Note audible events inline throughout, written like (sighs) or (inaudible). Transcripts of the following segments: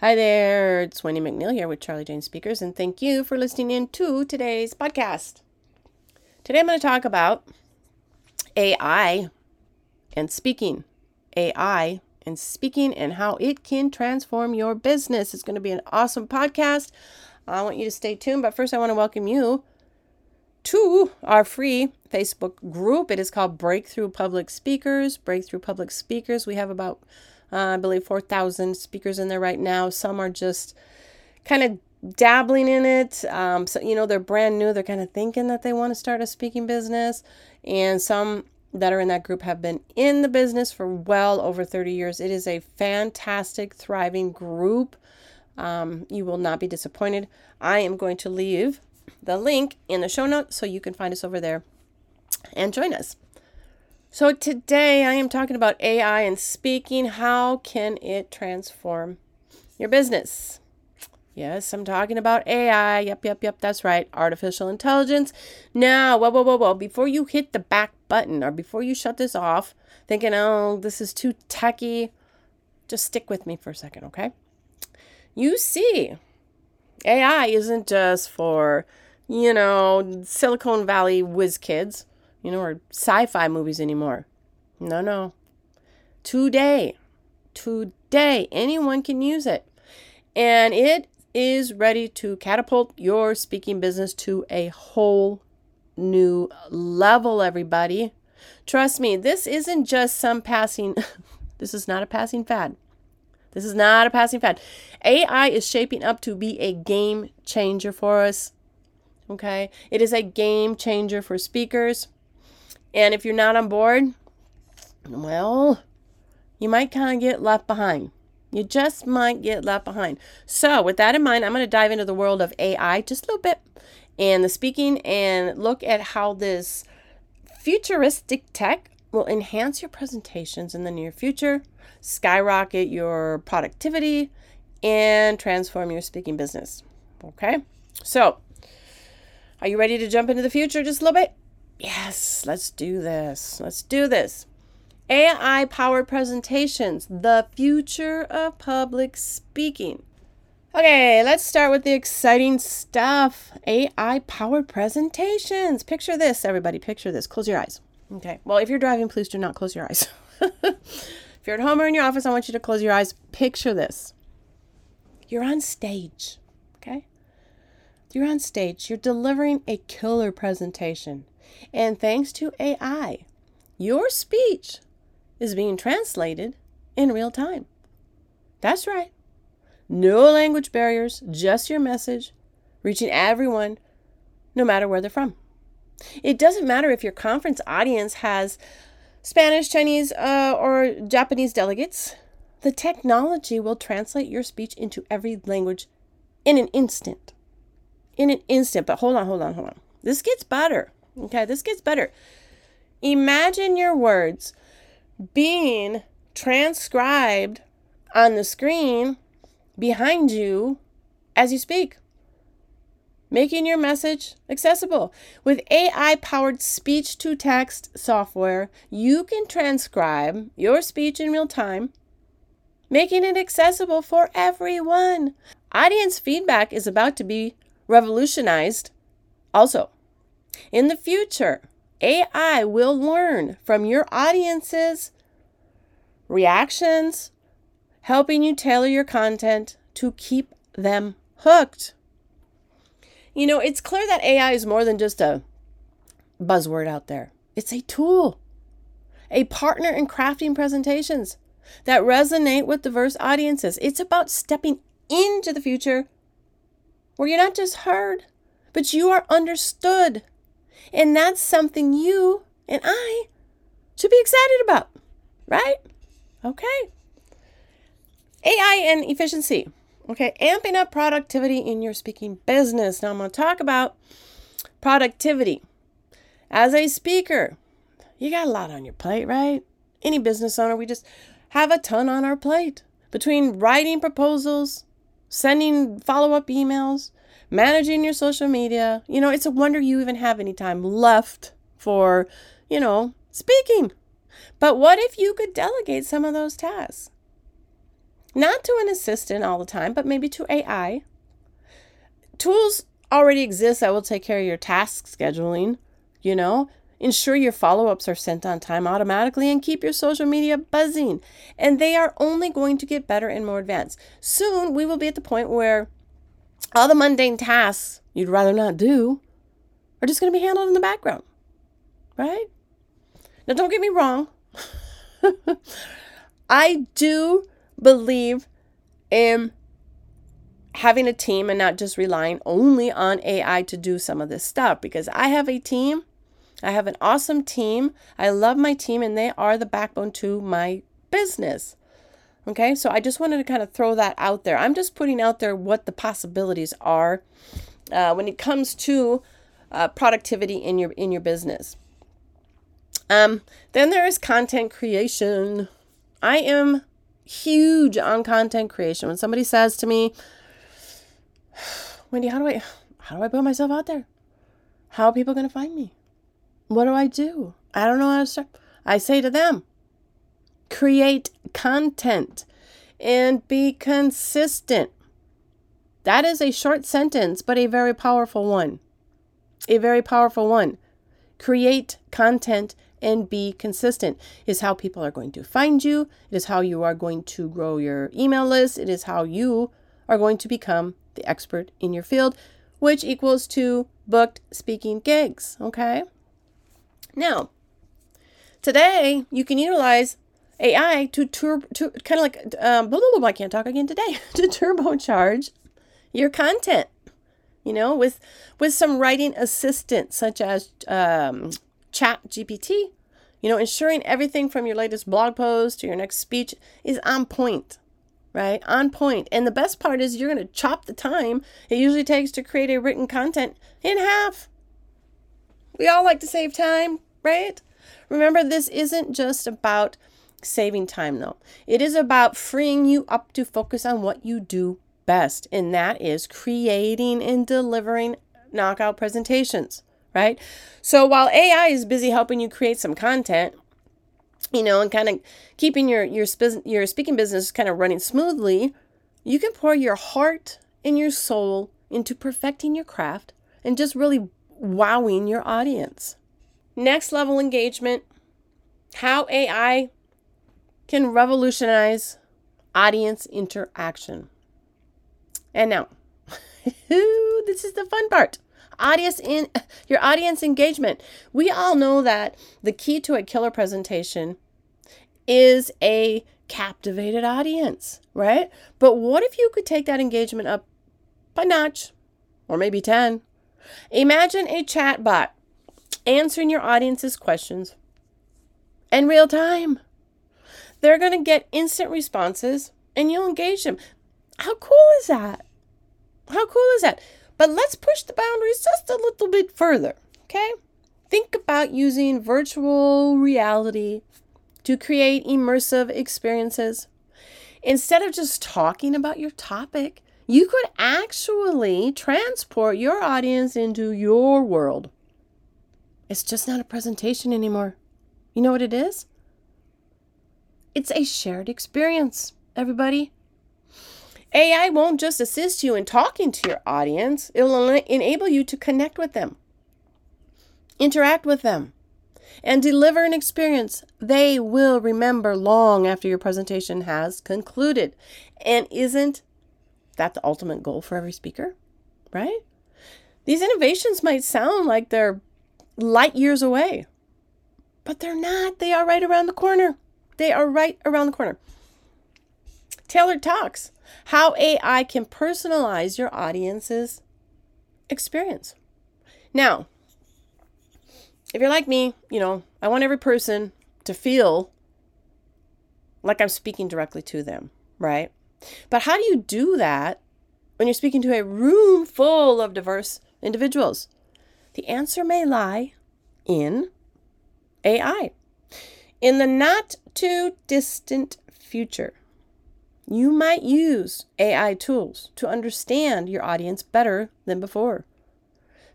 Hi there, it's Wendy McNeil here with Charli Jane Speakers, and thank you for listening in to today's podcast. Today I'm going to talk about AI and speaking. AI and speaking and how it can transform your business. It's going to be an awesome podcast. I want you to stay tuned, but first I want to welcome you to our free Facebook group. It is called Breakthrough Public Speakers. Breakthrough Public Speakers. We have about uh, I believe 4,000 speakers in there right now. Some are just kind of dabbling in it. Um, so, you know, they're brand new. They're kind of thinking that they want to start a speaking business. And some that are in that group have been in the business for well over 30 years. It is a fantastic, thriving group. Um, you will not be disappointed. I am going to leave the link in the show notes so you can find us over there and join us. So today I am talking about AI and speaking. How can it transform your business? Yes, I'm talking about AI. Yep, yep, yep. That's right. Artificial intelligence. Now, whoa, whoa, whoa, whoa. Before you hit the back button or before you shut this off, thinking, oh, this is too techy, just stick with me for a second, okay? You see, AI isn't just for, you know, Silicon Valley whiz kids you know, or sci fi movies anymore. No, no. Today, today, anyone can use it. And it is ready to catapult your speaking business to a whole new level, everybody. Trust me, this isn't just some passing, (laughs) this is not a passing fad. This is not a passing fad. AI is shaping up to be a game changer for us. Okay? It is a game changer for speakers. And if you're not on board, well, you might kind of get left behind. You just might get left behind. So, with that in mind, I'm going to dive into the world of AI just a little bit and the speaking and look at how this futuristic tech will enhance your presentations in the near future, skyrocket your productivity, and transform your speaking business. Okay? So, are you ready to jump into the future just a little bit? Yes, let's do this. Let's do this. AI powered presentations, the future of public speaking. Okay, let's start with the exciting stuff AI powered presentations. Picture this, everybody. Picture this. Close your eyes. Okay, well, if you're driving, please do not close your eyes. (laughs) if you're at home or in your office, I want you to close your eyes. Picture this you're on stage? You're on stage, you're delivering a killer presentation. And thanks to AI, your speech is being translated in real time. That's right. No language barriers, just your message, reaching everyone, no matter where they're from. It doesn't matter if your conference audience has Spanish, Chinese, uh, or Japanese delegates, the technology will translate your speech into every language in an instant. In an instant. But hold on, hold on, hold on. This gets better. Okay, this gets better. Imagine your words being transcribed on the screen behind you as you speak, making your message accessible. With AI powered speech to text software, you can transcribe your speech in real time, making it accessible for everyone. Audience feedback is about to be revolutionized also. In the future, AI will learn from your audience's reactions, helping you tailor your content to keep them hooked. You know, it's clear that AI is more than just a buzzword out there, it's a tool, a partner in crafting presentations that resonate with diverse audiences. It's about stepping into the future where you're not just heard, but you are understood. And that's something you and I should be excited about, right? Okay. AI and efficiency. Okay, amping up productivity in your speaking business. Now I'm going to talk about productivity. As a speaker, you got a lot on your plate, right? Any business owner, we just have a ton on our plate between writing proposals, sending follow up emails, managing your social media. You know, it's a wonder you even have any time left for, you know, speaking. But what if you could delegate some of those tasks? Not to an assistant all the time, but maybe to AI. Tools already exist that will take care of your task scheduling, you know. Ensure your follow ups are sent on time automatically and keep your social media buzzing. And they are only going to get better and more advanced. Soon, we will be at the point where all the mundane tasks you'd rather not do are just going to be handled in the background, right? Now, don't get me wrong. (laughs) I do believe in having a team and not just relying only on AI to do some of this stuff because I have a team. I have an awesome team. I love my team and they are the backbone to my business. Okay, so I just wanted to kind of throw that out there. I'm just putting out there what the possibilities are uh, when it comes to uh, productivity in your in your business. Um, then there is content creation. I am huge on content creation. When somebody says to me, (sighs) Wendy, how do I how do I put myself out there? How are people going to find me? What do I do? I don't know how to start. I say to them, create content and be consistent. That is a short sentence, but a very powerful one. A very powerful one. Create content and be consistent is how people are going to find you. It is how you are going to grow your email list. It is how you are going to become the expert in your field, which equals to booked speaking gigs. Okay. Now, today you can utilize AI to, tur- to kind of like, um, blah, blah, blah, I can't talk again today, (laughs) to turbocharge your content you know with with some writing assistance such as um, ChatGPT you know ensuring everything from your latest blog post to your next speech is on point right? On point. And the best part is you're going to chop the time it usually takes to create a written content in half we all like to save time right remember this isn't just about saving time though it is about freeing you up to focus on what you do best and that is creating and delivering knockout presentations right? So while AI is busy helping you create some content, you know, and kind of keeping your your your speaking business kind of running smoothly, you can pour your heart and your soul into perfecting your craft and just really wowing your audience. Next level engagement, how AI can revolutionize audience interaction. And now, (laughs) this is the fun part audience in (laughs) your audience engagement. We all know that the key to a killer presentation is a captivated audience, right? But what if you could take that engagement up a notch or maybe 10? Imagine a chat bot answering your audience's questions in real time. They're going to get instant responses and you'll engage them. How cool is that? How cool is that? But let's push the boundaries just a little bit further, okay? Think about using virtual reality to create immersive experiences. Instead of just talking about your topic, you could actually transport your audience into your world. It's just not a presentation anymore. You know what it is? It's a shared experience, everybody. AI won't just assist you in talking to your audience, it will enable you to connect with them, interact with them, and deliver an experience they will remember long after your presentation has concluded. And isn't that the ultimate goal for every speaker? Right? These innovations might sound like they're light years away, but they're not. They are right around the corner. They are right around the corner. Tailored Talks How AI Can Personalize Your Audience's Experience. Now, if you're like me, you know, I want every person to feel like I'm speaking directly to them, right? But how do you do that when you're speaking to a room full of diverse individuals? The answer may lie in AI. In the not too distant future, you might use AI tools to understand your audience better than before.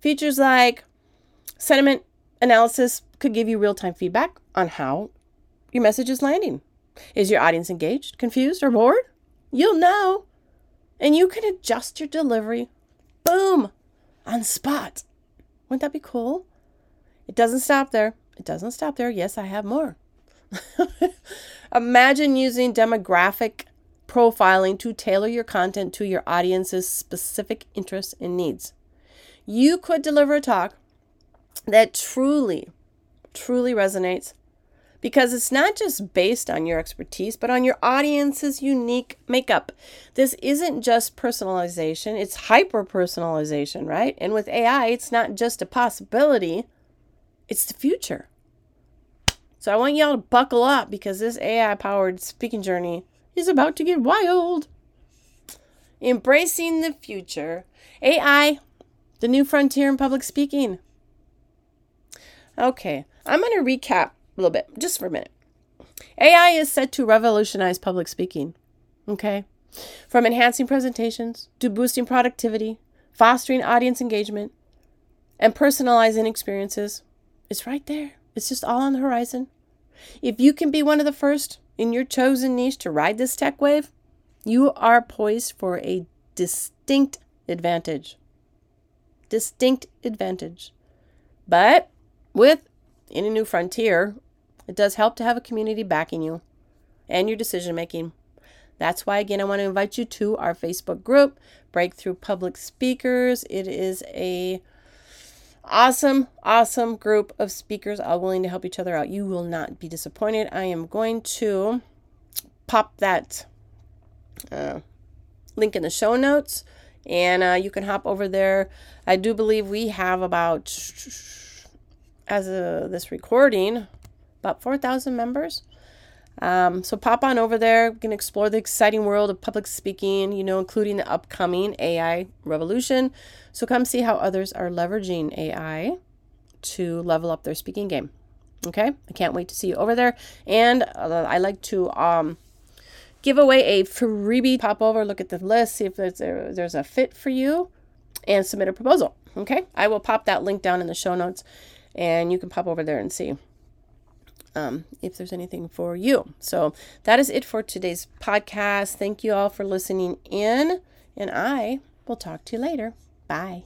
Features like sentiment analysis could give you real time feedback on how your message is landing. Is your audience engaged, confused, or bored? You'll know. And you can adjust your delivery, boom, on spot. Wouldn't that be cool? It doesn't stop there. It doesn't stop there. Yes, I have more. (laughs) Imagine using demographic profiling to tailor your content to your audience's specific interests and needs. You could deliver a talk that truly, truly resonates because it's not just based on your expertise, but on your audience's unique makeup. This isn't just personalization, it's hyper personalization, right? And with AI, it's not just a possibility, it's the future. So I want y'all to buckle up because this AI powered speaking journey is about to get wild. Embracing the future. AI, the new frontier in public speaking. Okay, I'm going to recap a little bit just for a minute. AI is set to revolutionize public speaking. Okay? From enhancing presentations to boosting productivity, fostering audience engagement, and personalizing experiences. It's right there. It's just all on the horizon. If you can be one of the first in your chosen niche to ride this tech wave, you are poised for a distinct advantage. Distinct advantage. But with any new frontier, it does help to have a community backing you and your decision making. That's why, again, I want to invite you to our Facebook group, Breakthrough Public Speakers. It is a awesome, awesome group of speakers all willing to help each other out. You will not be disappointed. I am going to pop that uh, link in the show notes and uh, you can hop over there. I do believe we have about as of this recording, about 4,000 members. Um, so pop on over there. We can explore the exciting world of public speaking, you know, including the upcoming AI revolution. So come see how others are leveraging AI to level up their speaking game. Okay, I can't wait to see you over there. And uh, I like to um, give away a freebie. Pop over, look at the list, see if there's a, there's a fit for you, and submit a proposal. Okay, I will pop that link down in the show notes and you can pop over there and see um, if there's anything for you. So that is it for today's podcast. Thank you all for listening in, and I will talk to you later. Bye.